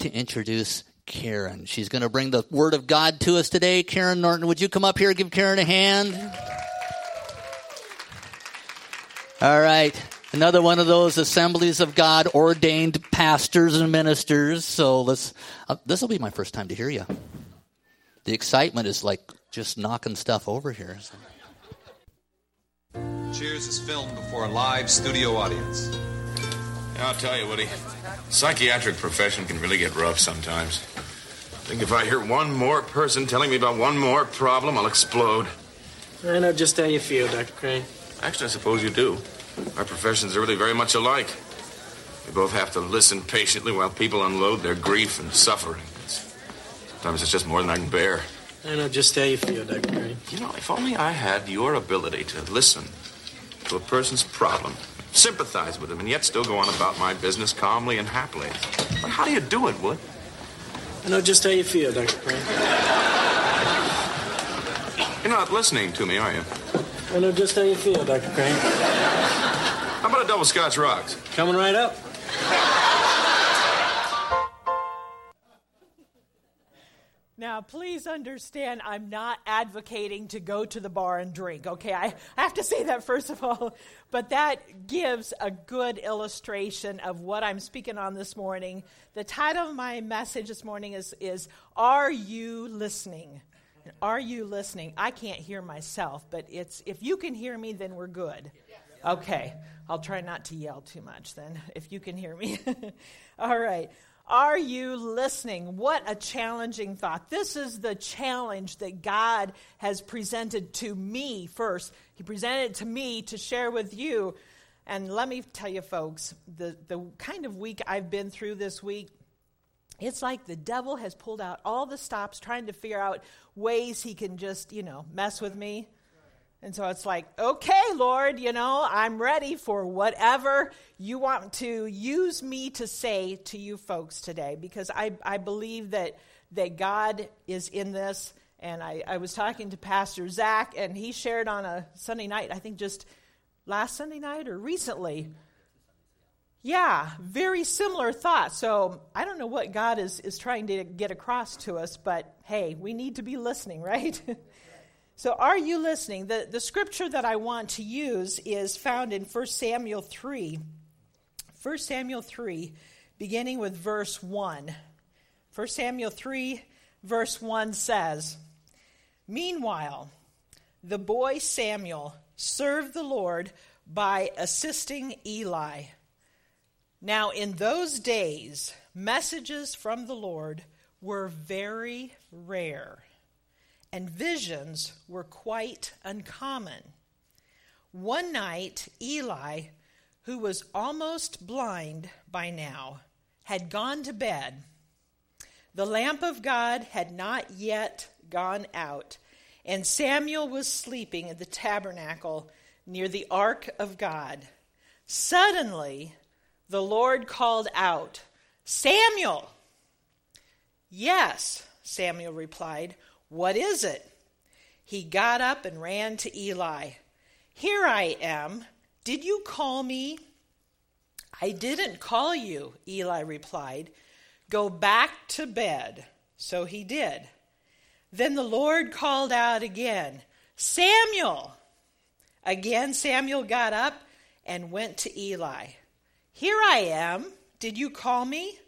to introduce Karen. She's going to bring the Word of God to us today. Karen Norton, would you come up here and give Karen a hand? All right. Another one of those assemblies of God ordained pastors and ministers. So let's, uh, this will be my first time to hear you. The excitement is like just knocking stuff over here. So. Cheers is filmed before a live studio audience. I'll tell you, Woody. Psychiatric profession can really get rough sometimes. I think if I hear one more person telling me about one more problem, I'll explode. I know just how you feel, Dr. Crane. Actually, I suppose you do. Our professions are really very much alike. We both have to listen patiently while people unload their grief and suffering. It's, sometimes it's just more than I can bear. I know just how you feel, Dr. Crane. You know, if only I had your ability to listen to a person's problem, sympathize with them, and yet still go on about my business calmly and happily. But how do you do it, Wood? I know just how you feel, Dr. Crane. You're not listening to me, are you? I know just how you feel, Dr. Crane. How about a double scotch rocks? Coming right up. Now, please understand, I'm not advocating to go to the bar and drink, okay? I, I have to say that first of all. But that gives a good illustration of what I'm speaking on this morning. The title of my message this morning is, is Are You Listening? Are you listening? I can't hear myself, but it's if you can hear me, then we're good. Okay. I'll try not to yell too much then, if you can hear me. All right. Are you listening? What a challenging thought. This is the challenge that God has presented to me first. He presented it to me to share with you. And let me tell you, folks, the, the kind of week I've been through this week, it's like the devil has pulled out all the stops trying to figure out ways he can just, you know, mess with me. And so it's like, okay, Lord, you know, I'm ready for whatever you want to use me to say to you folks today because I, I believe that, that God is in this. And I, I was talking to Pastor Zach, and he shared on a Sunday night, I think just last Sunday night or recently. Yeah, very similar thought. So I don't know what God is, is trying to get across to us, but hey, we need to be listening, right? So, are you listening? The, the scripture that I want to use is found in 1 Samuel 3. 1 Samuel 3, beginning with verse 1. 1 Samuel 3, verse 1 says Meanwhile, the boy Samuel served the Lord by assisting Eli. Now, in those days, messages from the Lord were very rare and visions were quite uncommon. One night, Eli, who was almost blind by now, had gone to bed. The lamp of God had not yet gone out, and Samuel was sleeping in the tabernacle near the ark of God. Suddenly, the Lord called out, Samuel! Yes, Samuel replied. What is it? He got up and ran to Eli. Here I am. Did you call me? I didn't call you, Eli replied. Go back to bed. So he did. Then the Lord called out again, Samuel! Again, Samuel got up and went to Eli. Here I am. Did you call me?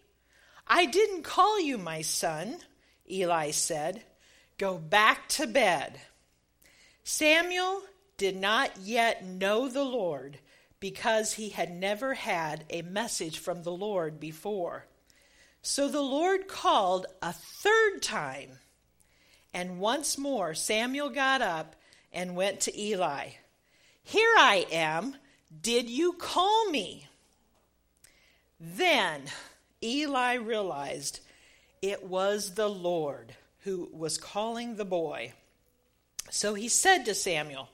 I didn't call you, my son, Eli said. Go back to bed. Samuel did not yet know the Lord because he had never had a message from the Lord before. So the Lord called a third time, and once more Samuel got up and went to Eli. Here I am. Did you call me? Then Eli realized it was the Lord who was calling the boy. So he said to Samuel,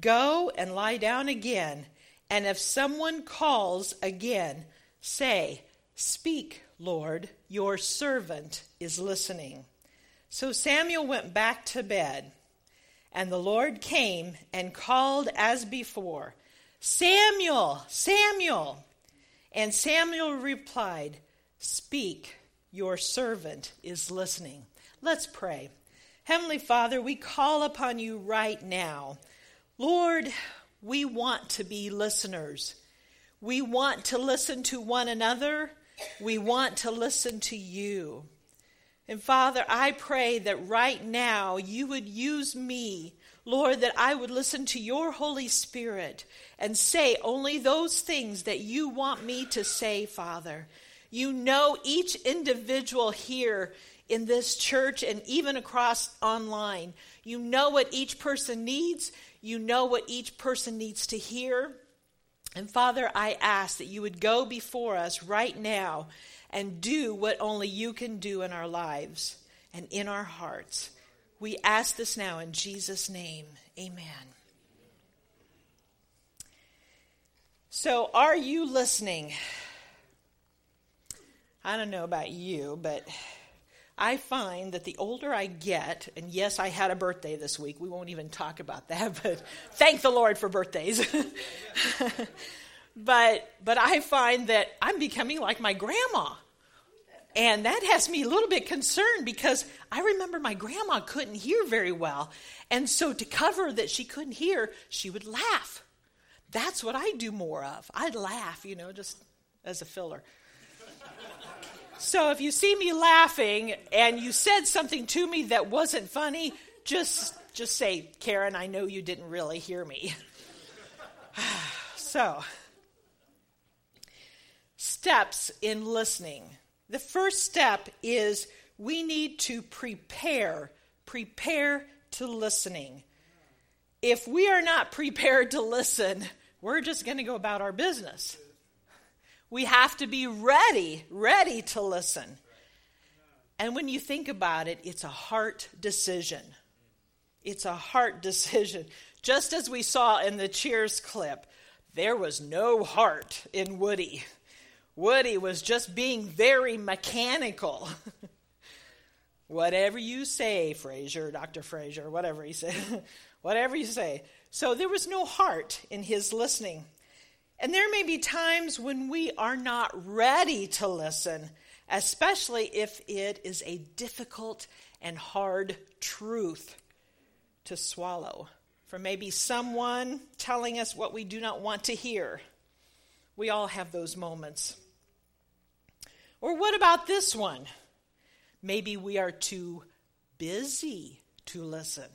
Go and lie down again, and if someone calls again, say, Speak, Lord, your servant is listening. So Samuel went back to bed, and the Lord came and called as before, Samuel, Samuel. And Samuel replied, Speak, your servant is listening. Let's pray. Heavenly Father, we call upon you right now. Lord, we want to be listeners. We want to listen to one another. We want to listen to you. And Father, I pray that right now you would use me, Lord, that I would listen to your Holy Spirit and say only those things that you want me to say, Father. You know each individual here in this church and even across online. You know what each person needs. You know what each person needs to hear. And Father, I ask that you would go before us right now and do what only you can do in our lives and in our hearts. We ask this now in Jesus' name. Amen. So, are you listening? I don't know about you, but I find that the older I get, and yes, I had a birthday this week. We won't even talk about that, but thank the Lord for birthdays. but but I find that I'm becoming like my grandma. And that has me a little bit concerned because I remember my grandma couldn't hear very well. And so to cover that she couldn't hear, she would laugh. That's what I do more of. I'd laugh, you know, just as a filler. So if you see me laughing and you said something to me that wasn't funny, just just say, "Karen, I know you didn't really hear me." so, steps in listening. The first step is we need to prepare, prepare to listening. If we are not prepared to listen, we're just going to go about our business. We have to be ready, ready to listen. And when you think about it, it's a heart decision. It's a heart decision. Just as we saw in the Cheers clip, there was no heart in Woody. Woody was just being very mechanical. whatever you say, Frasier, Dr. Frasier, whatever he said, whatever you say. So there was no heart in his listening. And there may be times when we are not ready to listen, especially if it is a difficult and hard truth to swallow. For maybe someone telling us what we do not want to hear. We all have those moments. Or what about this one? Maybe we are too busy to listen.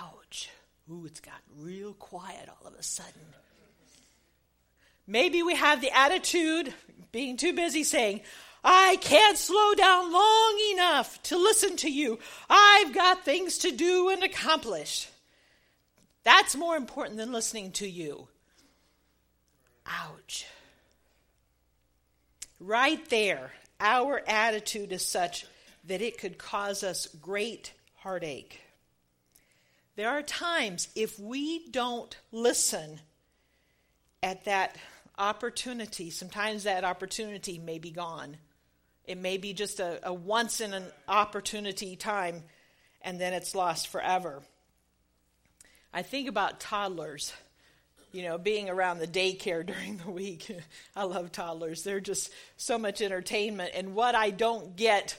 Ouch. Ooh, it's got real quiet all of a sudden. Maybe we have the attitude, being too busy, saying, I can't slow down long enough to listen to you. I've got things to do and accomplish. That's more important than listening to you. Ouch. Right there, our attitude is such that it could cause us great heartache. There are times if we don't listen at that opportunity, sometimes that opportunity may be gone. It may be just a, a once in an opportunity time, and then it's lost forever. I think about toddlers you know, being around the daycare during the week. I love toddlers. They're just so much entertainment. And what I don't get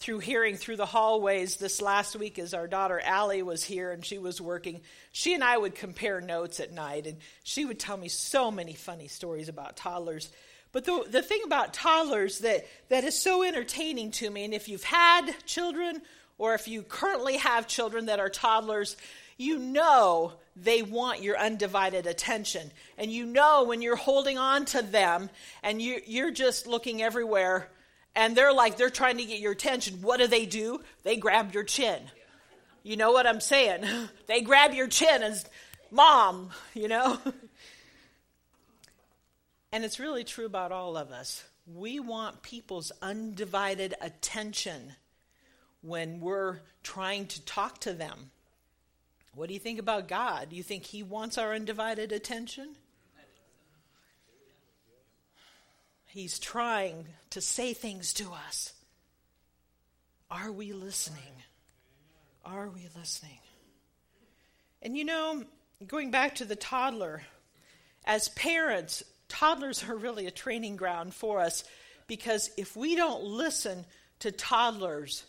through hearing through the hallways this last week as our daughter Allie was here and she was working, she and I would compare notes at night and she would tell me so many funny stories about toddlers. But the, the thing about toddlers that, that is so entertaining to me, and if you've had children or if you currently have children that are toddlers, you know they want your undivided attention. And you know when you're holding on to them and you, you're just looking everywhere and they're like, they're trying to get your attention. What do they do? They grab your chin. You know what I'm saying? They grab your chin and, mom, you know? and it's really true about all of us. We want people's undivided attention when we're trying to talk to them. What do you think about God? Do you think He wants our undivided attention? He's trying to say things to us. Are we listening? Are we listening? And you know, going back to the toddler, as parents, toddlers are really a training ground for us because if we don't listen to toddlers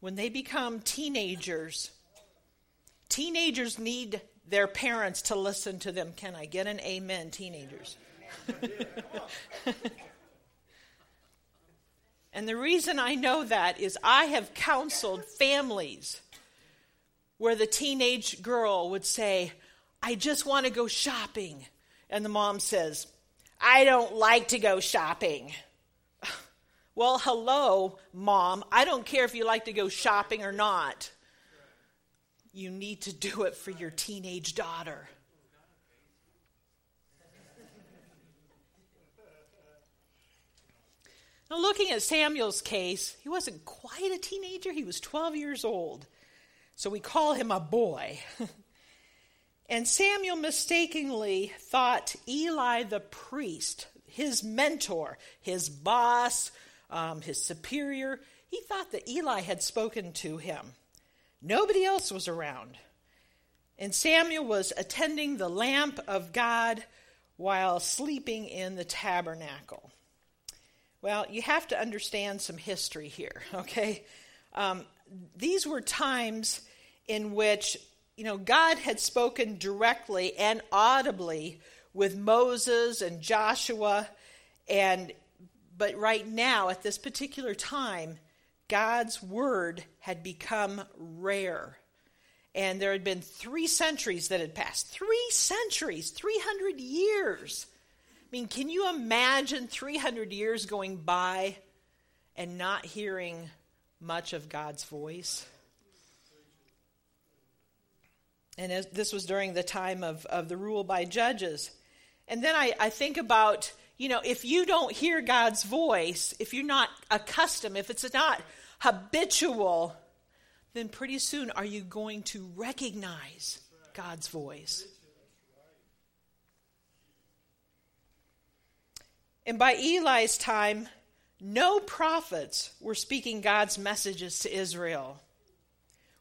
when they become teenagers, teenagers need their parents to listen to them. Can I get an amen, teenagers? and the reason I know that is I have counseled families where the teenage girl would say, I just want to go shopping. And the mom says, I don't like to go shopping. Well, hello, mom. I don't care if you like to go shopping or not. You need to do it for your teenage daughter. Now, looking at Samuel's case, he wasn't quite a teenager, he was 12 years old. So we call him a boy. and Samuel mistakenly thought Eli the priest, his mentor, his boss, um, his superior, he thought that Eli had spoken to him. Nobody else was around. And Samuel was attending the lamp of God while sleeping in the tabernacle. Well, you have to understand some history here, okay? Um, these were times in which, you know, God had spoken directly and audibly with Moses and Joshua, and but right now, at this particular time, God's word had become rare. And there had been three centuries that had passed. Three centuries, 300 years. I mean, can you imagine 300 years going by and not hearing much of God's voice? And as, this was during the time of, of the rule by judges. And then I, I think about you know, if you don't hear God's voice, if you're not accustomed, if it's not habitual, then pretty soon are you going to recognize God's voice? And by Eli's time, no prophets were speaking God's messages to Israel.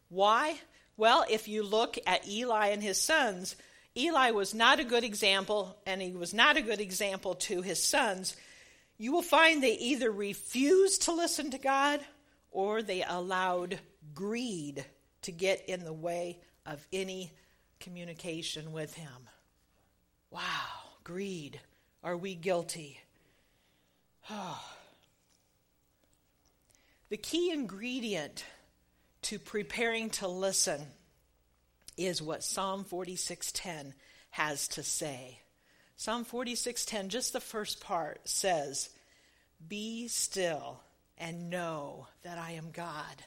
Why? Well, if you look at Eli and his sons, Eli was not a good example, and he was not a good example to his sons. You will find they either refused to listen to God or they allowed greed to get in the way of any communication with him. Wow, greed. Are we guilty? The key ingredient to preparing to listen is what Psalm 46:10 has to say. Psalm 46:10, just the first part says, "Be still and know that I am God."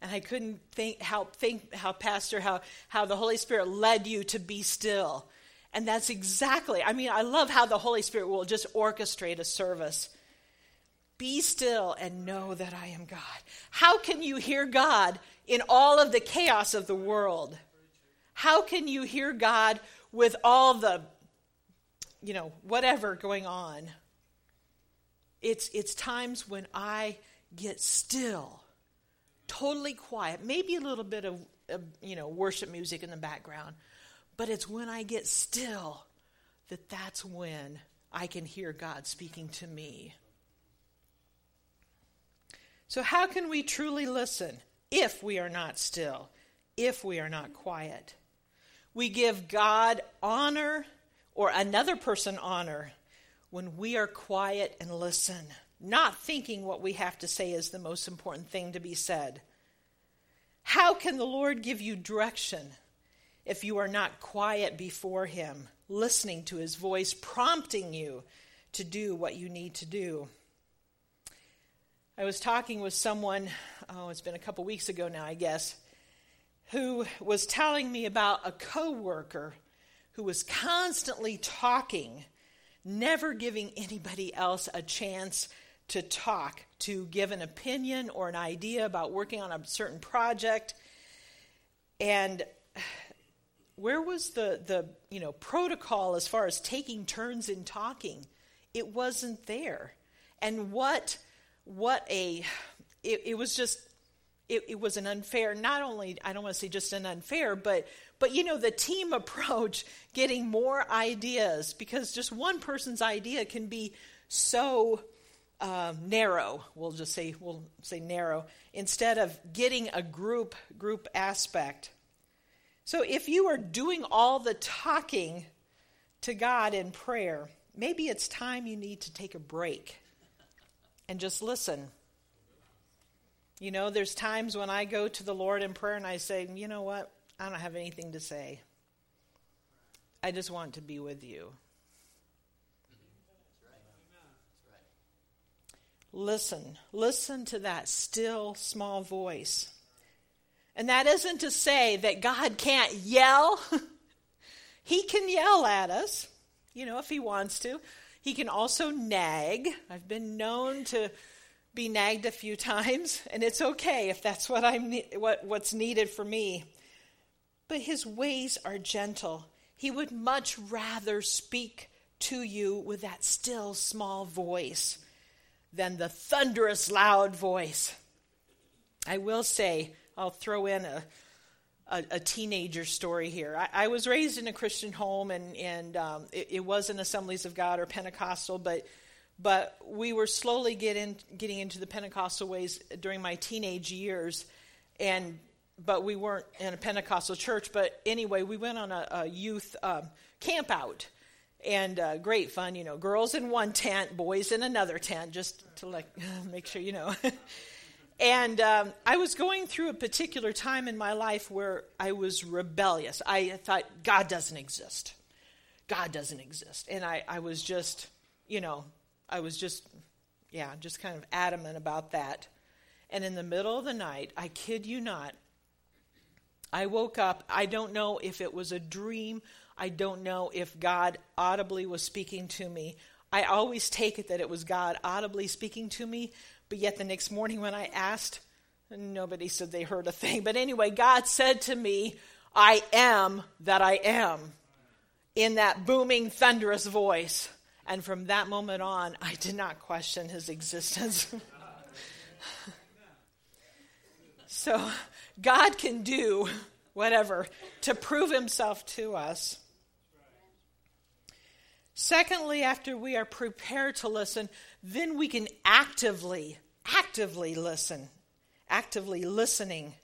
And I couldn't think help think how pastor how how the Holy Spirit led you to be still. And that's exactly. I mean, I love how the Holy Spirit will just orchestrate a service. Be still and know that I am God. How can you hear God in all of the chaos of the world? How can you hear God with all the, you know, whatever going on? It's, it's times when I get still, totally quiet, maybe a little bit of, of, you know, worship music in the background, but it's when I get still that that's when I can hear God speaking to me. So, how can we truly listen if we are not still, if we are not quiet? We give God honor or another person honor when we are quiet and listen, not thinking what we have to say is the most important thing to be said. How can the Lord give you direction if you are not quiet before Him, listening to His voice, prompting you to do what you need to do? I was talking with someone, oh, it's been a couple weeks ago now, I guess, who was telling me about a coworker who was constantly talking, never giving anybody else a chance to talk, to give an opinion or an idea about working on a certain project. And where was the, the you know protocol as far as taking turns in talking? It wasn't there. And what what a it, it was just it, it, was an unfair not only i don't want to say just an unfair but but you know the team approach getting more ideas because just one person's idea can be so uh, narrow. We'll just say we'll say narrow instead of getting a group group aspect. So if you are doing all the talking to God in prayer, maybe it's time you need to take a break and just listen. You know, there's times when I go to the Lord in prayer and I say, you know what? I don't have anything to say. I just want to be with you. Listen. Listen to that still small voice. And that isn't to say that God can't yell. he can yell at us, you know, if he wants to. He can also nag. I've been known to be nagged a few times, and it's okay if that's what I'm what, what's needed for me. But his ways are gentle. He would much rather speak to you with that still small voice than the thunderous loud voice. I will say, I'll throw in a, a, a teenager story here. I, I, was raised in a Christian home, and, and um, it, it, wasn't Assemblies of God or Pentecostal, but, but we were slowly get in, getting into the Pentecostal ways during my teenage years. And but we weren't in a Pentecostal church. But anyway, we went on a, a youth um, camp out and uh, great fun. You know, girls in one tent, boys in another tent, just to like make sure you know. and um, I was going through a particular time in my life where I was rebellious. I thought God doesn't exist. God doesn't exist, and I, I was just, you know, I was just, yeah, just kind of adamant about that. And in the middle of the night, I kid you not, I woke up. I don't know if it was a dream I don't know if God audibly was speaking to me. I always take it that it was God audibly speaking to me, but yet the next morning when I asked, nobody said they heard a thing. But anyway, God said to me, I am that I am, in that booming, thunderous voice. And from that moment on, I did not question his existence. so, God can do whatever to prove himself to us. Secondly, after we are prepared to listen, then we can actively, actively listen. Actively listening.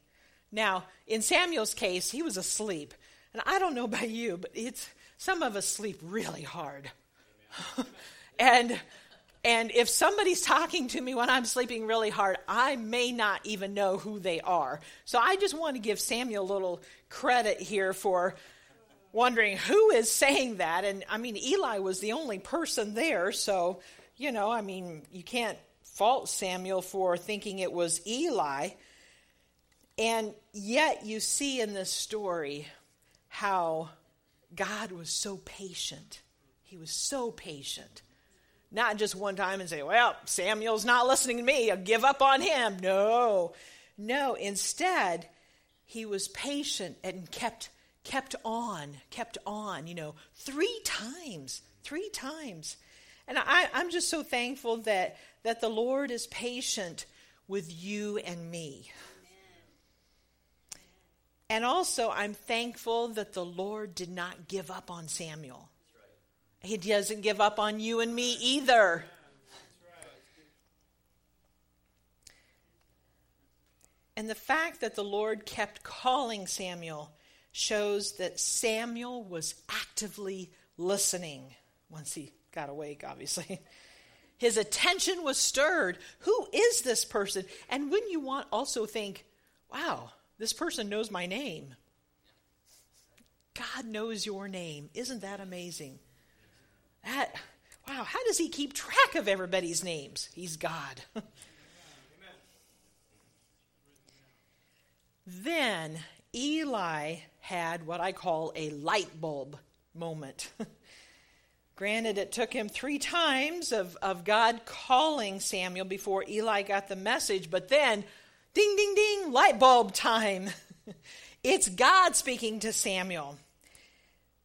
Now, in Samuel's case, he was asleep. And I don't know about you, but it's some of us sleep really hard. and and if somebody's talking to me when I'm sleeping really hard, I may not even know who they are. So I just want to give Samuel a little credit here for wondering who is saying that. And I mean, Eli was the only person there, so, you know, I mean, you can't fault Samuel for thinking it was Eli. And yet, you see in this story how God was so patient. He was so patient. Not just one time and say, well, Samuel's not listening to me, I'll give up on him. No, no. Instead, he was patient and kept kept on, kept on, you know, three times, three times. And I, I'm just so thankful that, that the Lord is patient with you and me. And also, I'm thankful that the Lord did not give up on Samuel. He doesn't give up on you and me either. And the fact that the Lord kept calling Samuel shows that Samuel was actively listening once he got awake, obviously. His attention was stirred. Who is this person? And wouldn't you want also think, wow, this person knows my name? God knows your name. Isn't that amazing? That wow, how does he keep track of everybody's names? He's God. then Eli had what I call a light bulb moment. Granted, it took him three times of, of God calling Samuel before Eli got the message, but then, ding, ding, ding, light bulb time. it's God speaking to Samuel.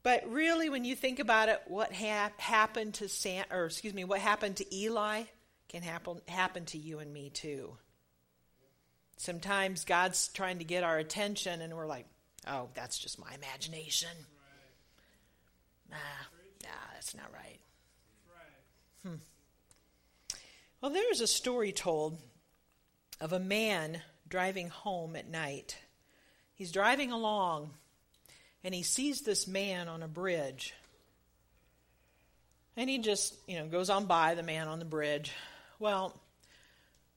But really, when you think about it, what happened to Sam, or excuse me, what happened to Eli can happen happen to you and me too. Sometimes God's trying to get our attention, and we're like, oh, that's just my imagination. Nah, nah, that's not right. Hmm. Well, there's a story told of a man driving home at night. He's driving along and he sees this man on a bridge. And he just, you know, goes on by the man on the bridge. Well,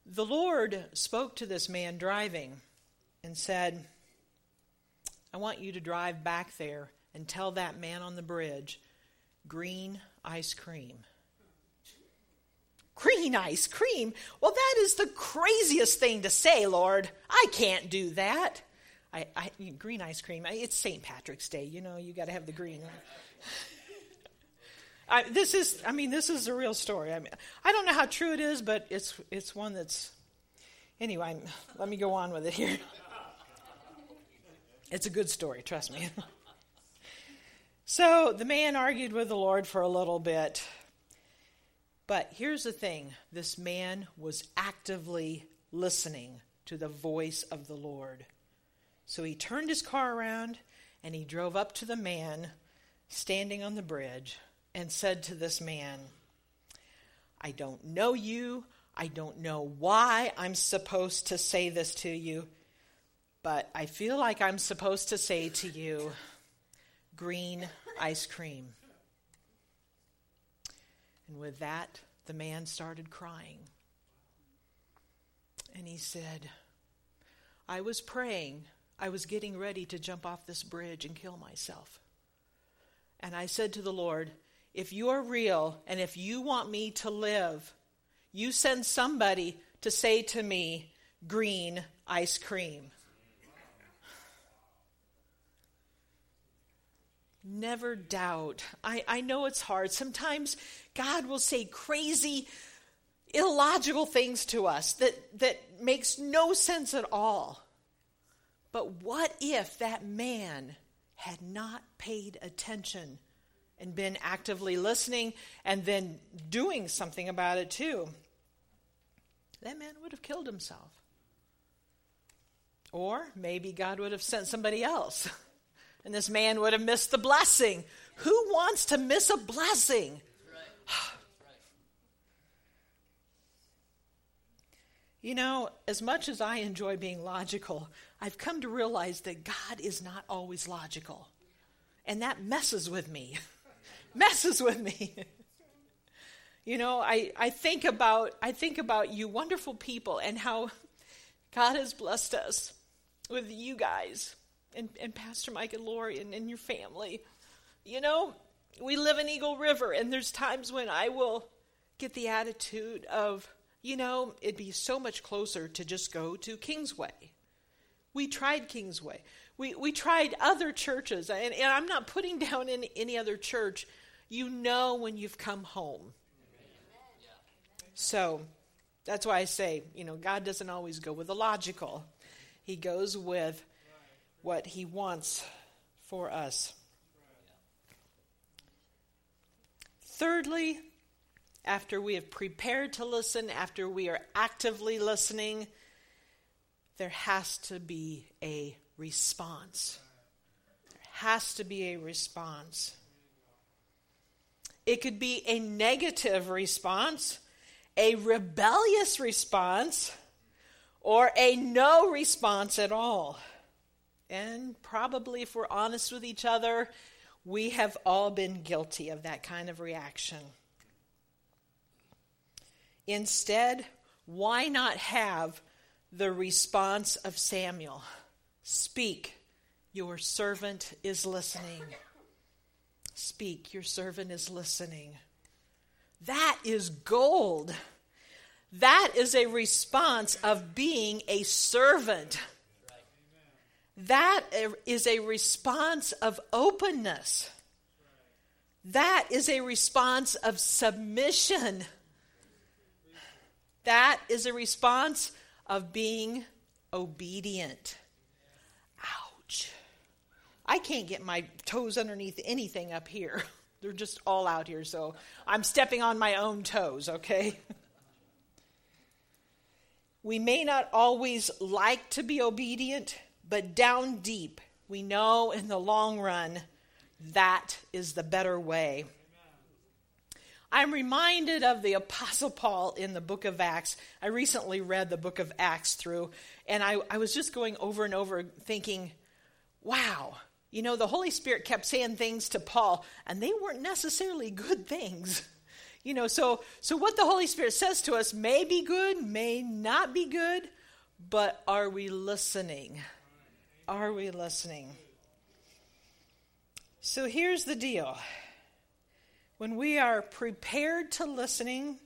the Lord spoke to this man driving and said, I want you to drive back there and tell that man on the bridge, green ice cream. Green ice cream? Well, that is the craziest thing to say, Lord. I can't do that. I, I green ice cream. It's St. Patrick's Day. You know, you got to have the green. I, this is, I mean, this is a real story. I mean, I don't know how true it is, but it's it's one that's. Anyway, let me go on with it here. It's a good story, trust me. so the man argued with the Lord for a little bit. But here's the thing this man was actively listening to the voice of the Lord. So he turned his car around and he drove up to the man standing on the bridge and said to this man, I don't know you. I don't know why I'm supposed to say this to you, but I feel like I'm supposed to say to you, green ice cream. And with that, the man started crying. And he said, I was praying. I was getting ready to jump off this bridge and kill myself. And I said to the Lord, if you are real and if you want me to live, you send somebody to say to me, green ice cream. Never doubt. I, I know it's hard. Sometimes God will say crazy, illogical things to us that, that makes no sense at all. But what if that man had not paid attention and been actively listening and then doing something about it too? That man would have killed himself. Or maybe God would have sent somebody else. And this man would have missed the blessing. Who wants to miss a blessing? You know, as much as I enjoy being logical, I've come to realize that God is not always logical. And that messes with me. messes with me. you know, I, I think about I think about you wonderful people and how God has blessed us with you guys and, and Pastor Mike and Lori and, and your family. You know, we live in Eagle River, and there's times when I will get the attitude of, you know, it'd be so much closer to just go to Kingsway. We tried Kingsway. We, we tried other churches, and, and I'm not putting down any, any other church. You know when you've come home. So that's why I say, you know, God doesn't always go with the logical, He goes with what He wants for us. Thirdly, after we have prepared to listen, after we are actively listening, there has to be a response. There has to be a response. It could be a negative response, a rebellious response, or a no response at all. And probably, if we're honest with each other, we have all been guilty of that kind of reaction. Instead, why not have the response of Samuel? Speak, your servant is listening. Speak, your servant is listening. That is gold. That is a response of being a servant. That is a response of openness. That is a response of submission. That is a response of being obedient. Ouch. I can't get my toes underneath anything up here. They're just all out here, so I'm stepping on my own toes, okay? we may not always like to be obedient, but down deep, we know in the long run that is the better way. I'm reminded of the Apostle Paul in the book of Acts. I recently read the book of Acts through, and I, I was just going over and over thinking, wow, you know, the Holy Spirit kept saying things to Paul, and they weren't necessarily good things. You know, so so what the Holy Spirit says to us may be good, may not be good, but are we listening? Are we listening? So here's the deal. When we are prepared to listening,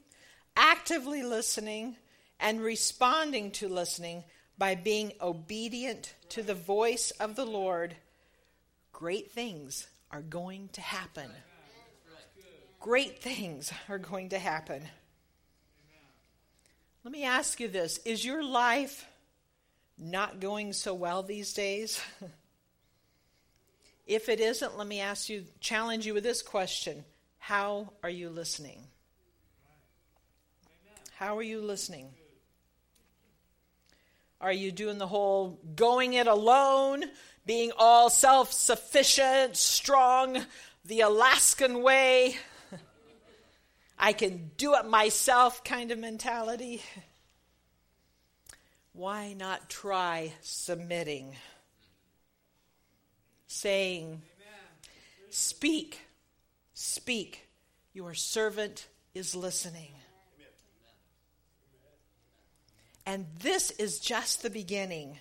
actively listening, and responding to listening by being obedient to the voice of the Lord, great things are going to happen. Great things are going to happen. Let me ask you this Is your life not going so well these days? if it isn't, let me ask you, challenge you with this question How are you listening? How are you listening? Are you doing the whole going it alone, being all self sufficient, strong, the Alaskan way? I can do it myself kind of mentality? Why not try submitting? Saying, Speak, speak, your servant is listening. And this is just the beginning.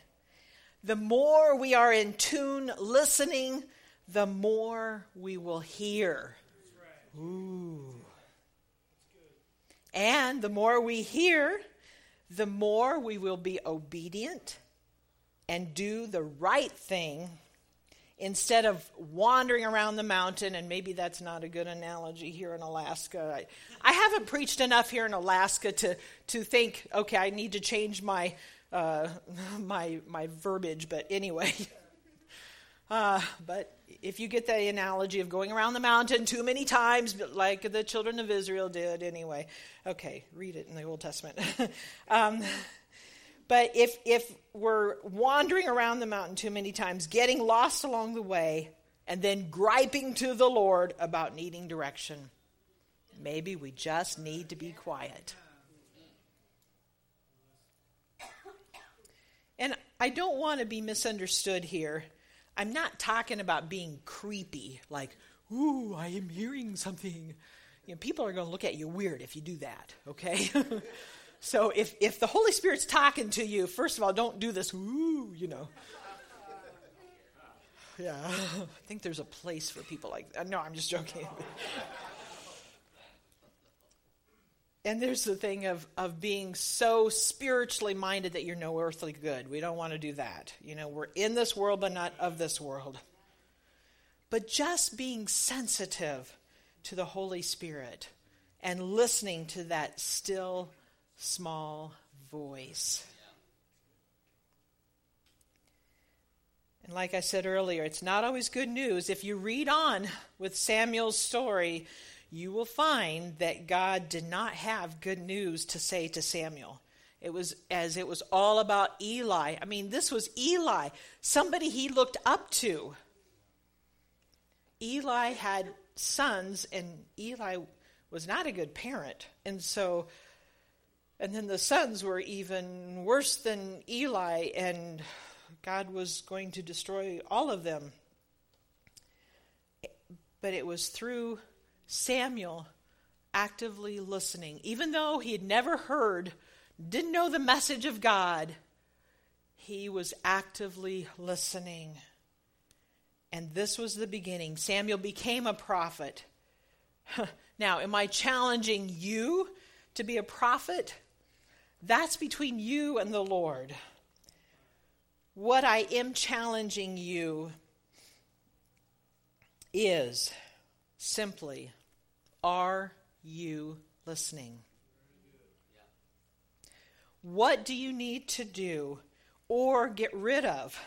The more we are in tune listening, the more we will hear. Ooh. And the more we hear, the more we will be obedient and do the right thing instead of wandering around the mountain, and maybe that's not a good analogy here in Alaska. I, I haven't preached enough here in Alaska to, to think, okay, I need to change my, uh, my, my verbiage, but anyway. Uh, but if you get the analogy of going around the mountain too many times, like the children of Israel did, anyway, okay, read it in the Old Testament. um, but if, if we're wandering around the mountain too many times, getting lost along the way, and then griping to the Lord about needing direction, maybe we just need to be quiet. And I don't want to be misunderstood here. I'm not talking about being creepy, like, ooh, I am hearing something. You know, people are going to look at you weird if you do that, okay? So if, if the Holy Spirit's talking to you, first of all, don't do this, ooh, you know. Yeah, I think there's a place for people like that. No, I'm just joking. and there's the thing of, of being so spiritually minded that you're no earthly good. We don't want to do that. You know, we're in this world, but not of this world. But just being sensitive to the Holy Spirit and listening to that still small voice. And like I said earlier, it's not always good news. If you read on with Samuel's story, you will find that God did not have good news to say to Samuel. It was as it was all about Eli. I mean, this was Eli, somebody he looked up to. Eli had sons, and Eli was not a good parent. And so and then the sons were even worse than Eli, and God was going to destroy all of them. But it was through Samuel actively listening. Even though he had never heard, didn't know the message of God, he was actively listening. And this was the beginning. Samuel became a prophet. now, am I challenging you to be a prophet? That's between you and the Lord. What I am challenging you is simply are you listening? What do you need to do or get rid of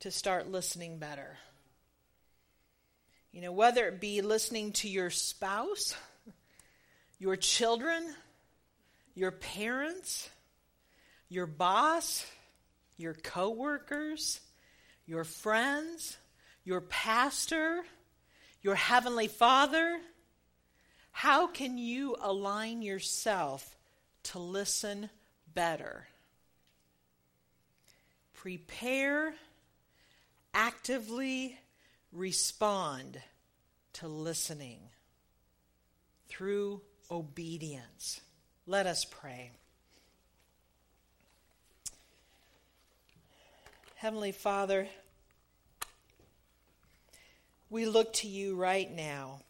to start listening better? You know, whether it be listening to your spouse, your children, your parents, your boss, your coworkers, your friends, your pastor, your heavenly Father. How can you align yourself to listen better? Prepare, actively respond to listening through obedience. Let us pray. Heavenly Father, we look to you right now